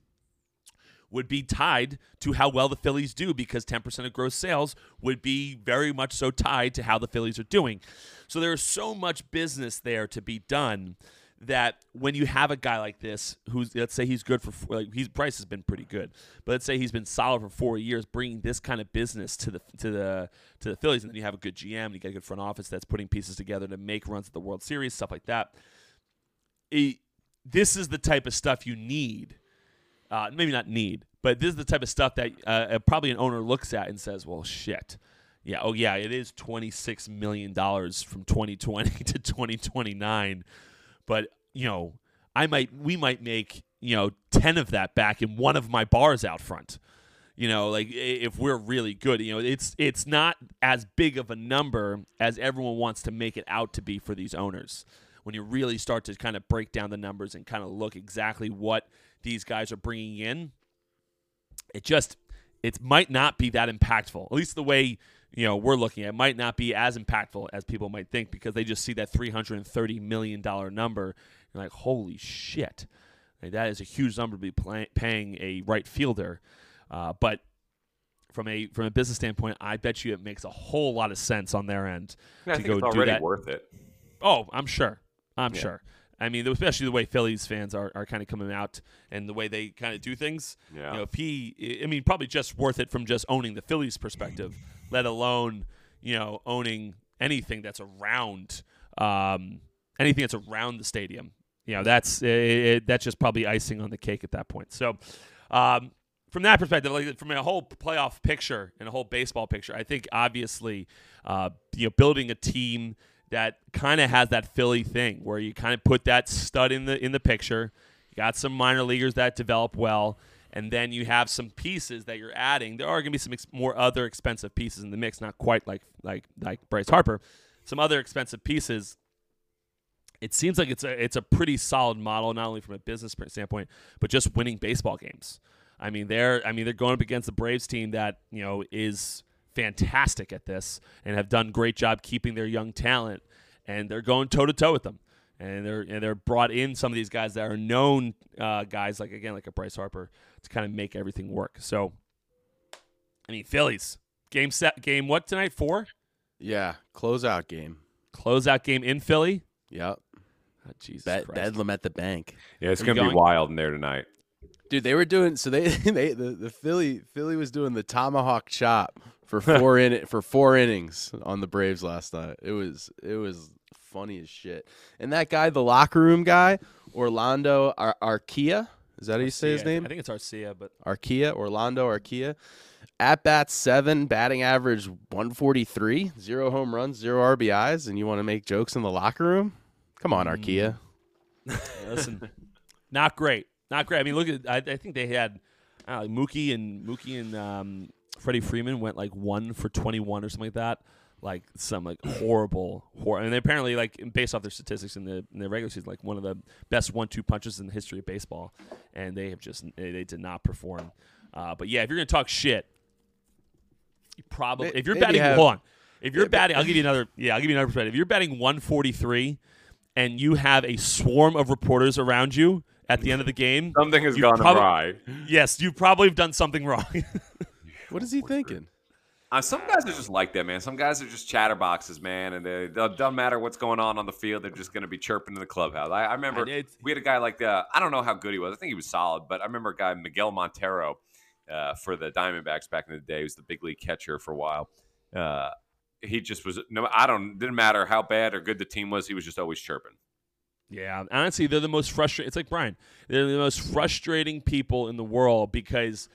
would be tied to how well the Phillies do because 10% of gross sales would be very much so tied to how the Phillies are doing. So there's so much business there to be done that when you have a guy like this who's let's say he's good for like his price has been pretty good but let's say he's been solid for 4 years bringing this kind of business to the to the to the Phillies and then you have a good GM and you got a good front office that's putting pieces together to make runs at the World Series stuff like that it, this is the type of stuff you need uh, maybe not need, but this is the type of stuff that uh, uh, probably an owner looks at and says, "Well, shit, yeah, oh yeah, it is twenty six million dollars from twenty twenty to twenty twenty nine, but you know, I might, we might make you know ten of that back in one of my bars out front." You know, like if we're really good, you know, it's it's not as big of a number as everyone wants to make it out to be for these owners. When you really start to kind of break down the numbers and kind of look exactly what these guys are bringing in, it just it might not be that impactful. At least the way you know we're looking at it might not be as impactful as people might think because they just see that three hundred and thirty million dollar number and like holy shit, Like, that is a huge number to be play- paying a right fielder. Uh, but from a from a business standpoint, I bet you it makes a whole lot of sense on their end I to go it's do that. worth it. Oh, I'm sure. I'm Yeah. sure. I mean, especially the way Phillies fans are, are kind of coming out and the way they kind of do things. Yeah. You know, if he, I mean, probably just worth it from just owning the Phillies perspective, let alone you know owning anything that's around, um, anything that's around the stadium. You know, that's it, it, that's just probably icing on the cake at that point. So, um, from that perspective, like from a whole playoff picture and a whole baseball picture, I think obviously, uh, you know, building a team that kind of has that Philly thing where you kind of put that stud in the in the picture. You got some minor leaguers that develop well, and then you have some pieces that you're adding. There are going to be some ex- more other expensive pieces in the mix, not quite like like like Bryce Harper. Some other expensive pieces. It seems like it's a it's a pretty solid model, not only from a business standpoint, but just winning baseball games. I mean, they're I mean they're going up against the Braves team that you know is fantastic at this and have done great job keeping their young talent, and they're going toe to toe with them, and they're and they're brought in some of these guys that are known uh, guys like again like a Bryce Harper to kind of make everything work. So, I mean, Phillies game set game what tonight four Yeah, closeout game. closeout game in Philly. Yep. Oh, Jesus Be- Christ. Bedlam at the bank. Yeah, it's Are you gonna be wild in there tonight. Dude, they were doing so they they the, the Philly Philly was doing the tomahawk chop for four in for four innings on the Braves last night. It was it was funny as shit. And that guy, the locker room guy, Orlando Ar- Arkia, is that how you say his name? I think it's Arcia, but Arkia, Orlando Arkia. At bat seven, batting average 143, zero home runs, zero RBIs, and you want to make jokes in the locker room? Come on, Arkia. Yeah, listen, not great, not great. I mean, look at I, I think they had I don't know, Mookie and Mookie and um, Freddie Freeman went like one for twenty one or something like that. Like some like horrible, horrible. And apparently like based off their statistics in the in the regular season, like one of the best one two punches in the history of baseball. And they have just they, they did not perform. Uh, but yeah, if you're gonna talk shit, you probably if you're maybe batting have- hold on. If you're Yeah, batting, I'll give you another. Yeah, I'll give you another perspective. If you're batting 143 and you have a swarm of reporters around you at the end of the game, Something has gone probably- awry. yes, you probably have done something wrong. What is he thinking? Uh, some guys are just like that, man. Some guys are just chatterboxes, man, and they, it doesn't matter what's going on on the field. They're just going to be chirping in the clubhouse. I, I remember it's- we had a guy like uh, I don't know how good he was. I think he was solid, but I remember a guy Miguel Montero uh, for the Diamondbacks back in the day. He was the big league catcher for a while. Uh, he just was no. I don't. Didn't matter how bad or good the team was. He was just always chirping. Yeah, honestly, they're the most frustrating. It's like Brian. They're the most frustrating people in the world because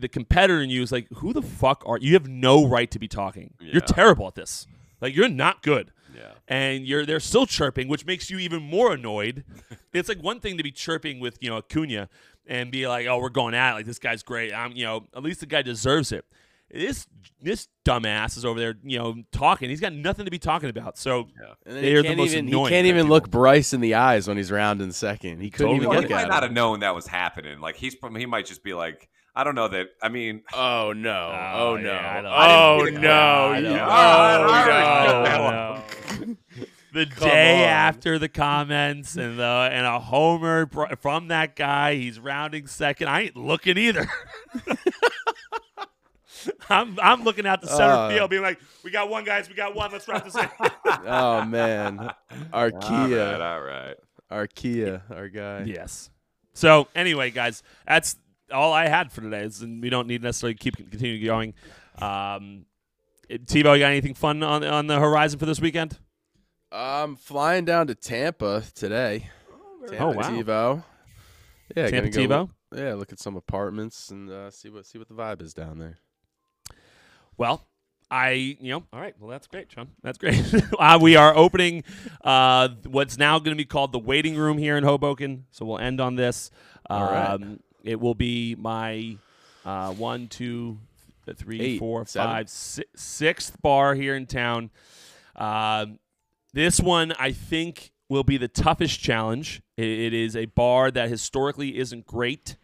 the competitor in you is like, who the fuck are you? Have no right to be talking. You're terrible at this. Like you're not good. Yeah. and you're they're still chirping, which makes you even more annoyed. it's like one thing to be chirping with you know Acuna and be like, "Oh, we're going at it. like this guy's great." I'm you know at least the guy deserves it. This this dumbass is over there you know talking. He's got nothing to be talking about. So And then they're the can't most even, he can't even people. look Bryce in the eyes when he's rounding second. He couldn't Totally even Well, look he might at not have known that was happening. Like he's he might just be like, I don't know that. I mean, Oh no! Oh, Oh, no! yeah, I don't- I oh didn't see the no! You- All right, Oh no! the Come day on. after the comments and the and a homer br- from that guy, he's rounding second. I ain't looking either. I'm I'm looking out the center Uh. field, being like, "We got one, guys. We got one. Let's wrap this in." Oh man! all Arkia, right, all right. Arkia, our guy. yes. So anyway, guys, that's all I had for today. Is, and we don't need necessarily keep continue going. Um, Tebow, you got anything fun on on the horizon for this weekend? I'm flying down to Tampa today. Tampa Oh, wow. TiVo. Yeah, Tampa gonna go- TiVo? Yeah, look at some apartments and uh, see what see what the vibe is down there. Well, I, you know, all right. Well, that's great, Sean. That's great. uh, we are opening uh, what's now going to be called the waiting room here in Hoboken. So we'll end on this. Um, All right. It will be my uh, one, two, th- three, Eight, four, seven? five, si- sixth bar here in town. Um, this one, I think, will be the toughest challenge. It, it is a bar that historically isn't great,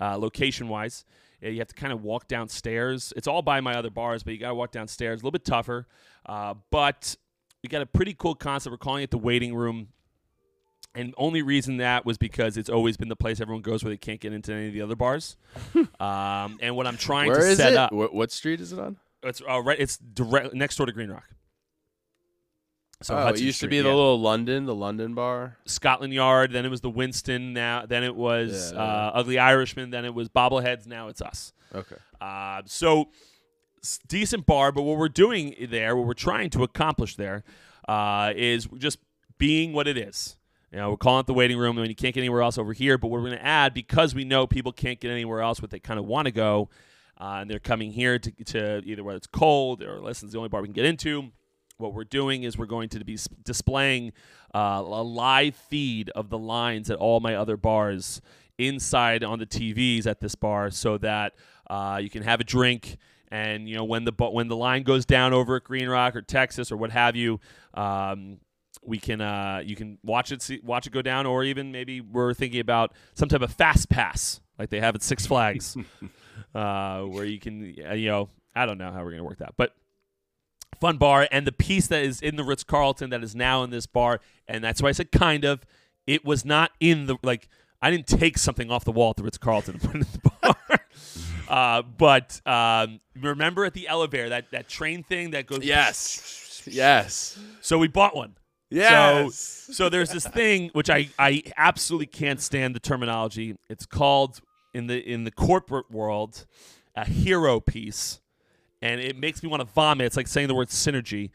uh, location wise. You have to kind of walk downstairs. It's all by my other bars, but you got to walk downstairs. A little bit tougher, uh, but we got a pretty cool concept. We're calling it the waiting room. And only reason that was because it's always been the place everyone goes where they can't get into any of the other bars. um, and what I'm trying Where to is set it? up, What, what street is it on? it's uh, right. It's direct next door to Green Rock. So oh, it Hudson used to Street, be the yeah. little London, the London bar. Scotland Yard. Then it was the Winston. Now, then it was Yeah, uh, Ugly Irishman. Then it was Bobbleheads. Now it's us. Okay. Uh, so s- decent bar, but what we're doing there, what we're trying to accomplish there, uh, is just being what it is. You know, we're calling it the waiting room. I mean, you can't get anywhere else over here, but we're going to add because we know people can't get anywhere else, what they kind of want to go, uh, and they're coming here to, to either whether it's cold or listen, it's the only bar we can get into. What we're doing is we're going to be displaying uh, a live feed of the lines at all my other bars inside on the TVs at this bar, so that uh, you can have a drink. And you know when the when the line goes down over at Green Rock or Texas or what have you, um, we can uh, you can watch it see, watch it go down, or even maybe we're thinking about some type of fast pass like they have at Six Flags, uh, where you can uh, you know I don't know how we're gonna work that, but fun bar and the piece that is in the Ritz Carlton that is now in this bar, and that's why I said kind of. It was not in the like I didn't take something off the wall at the Ritz Carlton and put it in the bar. Uh, but um, remember at the elevator that that train thing that goes Yes. Yes. So we bought one. Yes. So there's this thing which I, I absolutely can't stand the terminology. It's called in the in the corporate world a hero piece, and it makes me want to vomit. It's like saying the word synergy.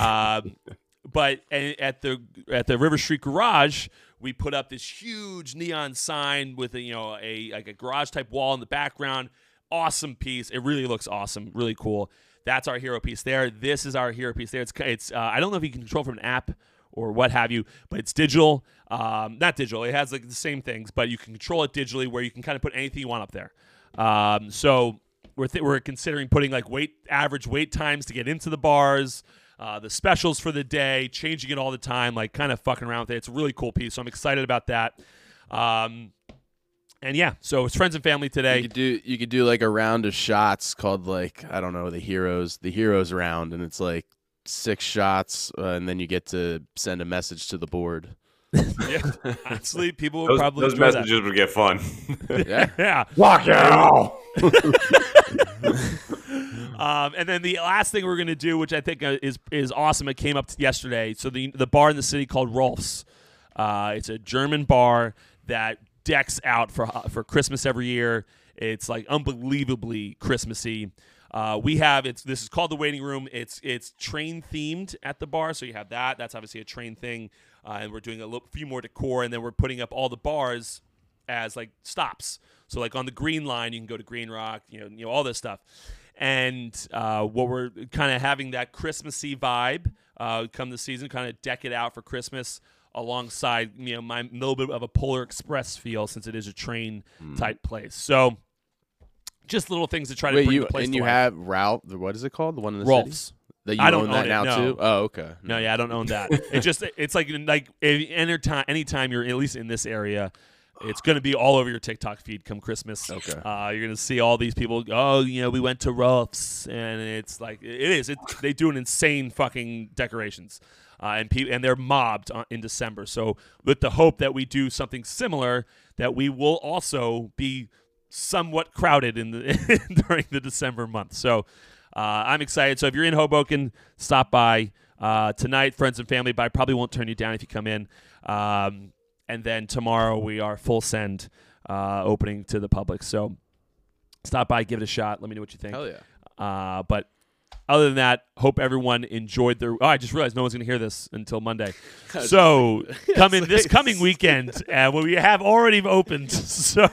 Um, but at the at the River Street Garage, we put up this huge neon sign with a you know a like a garage type wall in the background. Awesome piece. It really looks awesome. Really cool. That's our hero piece there. This is our hero piece there. It's it's uh, I don't know if you can control from an app or what have you, but it's digital. Um, not digital. It has like the same things, but you can control it digitally where you can kind of put anything you want up there. Um, so we're th- we're considering putting like wait average wait times to get into the bars. Uh, the specials for the day, changing it all the time, like kind of fucking around with it. It's a really cool piece, so I'm excited about that. Um, and yeah, so it's friends and family You today. could do you could do like a round of shots called like I don't know the heroes the heroes round and it's like six shots uh, and then you get to send a message to the board. yeah, honestly, people would Those, probably those enjoy that. messages would get fun. Yeah. Yeah. Lock out. Um, and then the last thing we're going to do, which I think uh, is is awesome, it came up yesterday. So the the bar in the city called Rolf's. Uh, it's a German bar that decks out for for Christmas every year. It's like unbelievably Christmassy. Uh, we have it's this is called the waiting room. It's it's train themed at the bar, so you have that. That's obviously a train thing, uh, and we're doing a little, few more decor, and then we're putting up all the bars as like stops. So like on the Green Line, you can go to Green Rock, you know, you know all this stuff. And uh, what we're kind of having that Christmassy vibe uh, come the season, kind of deck it out for Christmas alongside you know my little bit of a Polar Express feel since it is a train type place. So just little things to try to Wait, bring you the place and to you life. have Ralph. What is it called? The one in the Rolf's. city that you I don't own that it, now no. too. Oh, okay. No, yeah, I don't own that. it just it's like like anytime anytime you're at least in this area, it's going to be all over your TikTok feed come Christmas. Okay. Uh, you're going to see all these people. Oh, you know, we went to Rolf's, and it's like it is. It, they do an insane fucking decorations, uh, and pe- and they're mobbed on, in December. So with the hope that we do something similar, that we will also be somewhat crowded in the during the December month. So uh, I'm excited. So if you're in Hoboken, stop by uh, tonight, friends and family. But I probably won't turn you down if you come in. Um, and then tomorrow we are full send uh, opening to the public. So stop by, give it a shot. Let me know what you think. Hell yeah. Uh, but other than that, hope everyone enjoyed their. Oh, I just realized no one's going to hear this until Monday. So coming this coming weekend, uh, well, we have already opened. So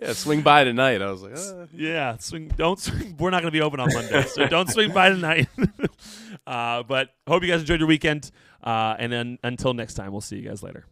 Yeah, swing by tonight. I was like, uh, yeah, swing. Don't swing. We're not going to be open on Monday, so don't swing by tonight. uh, but hope you guys enjoyed your weekend. Uh, and then until next time, we'll see you guys later.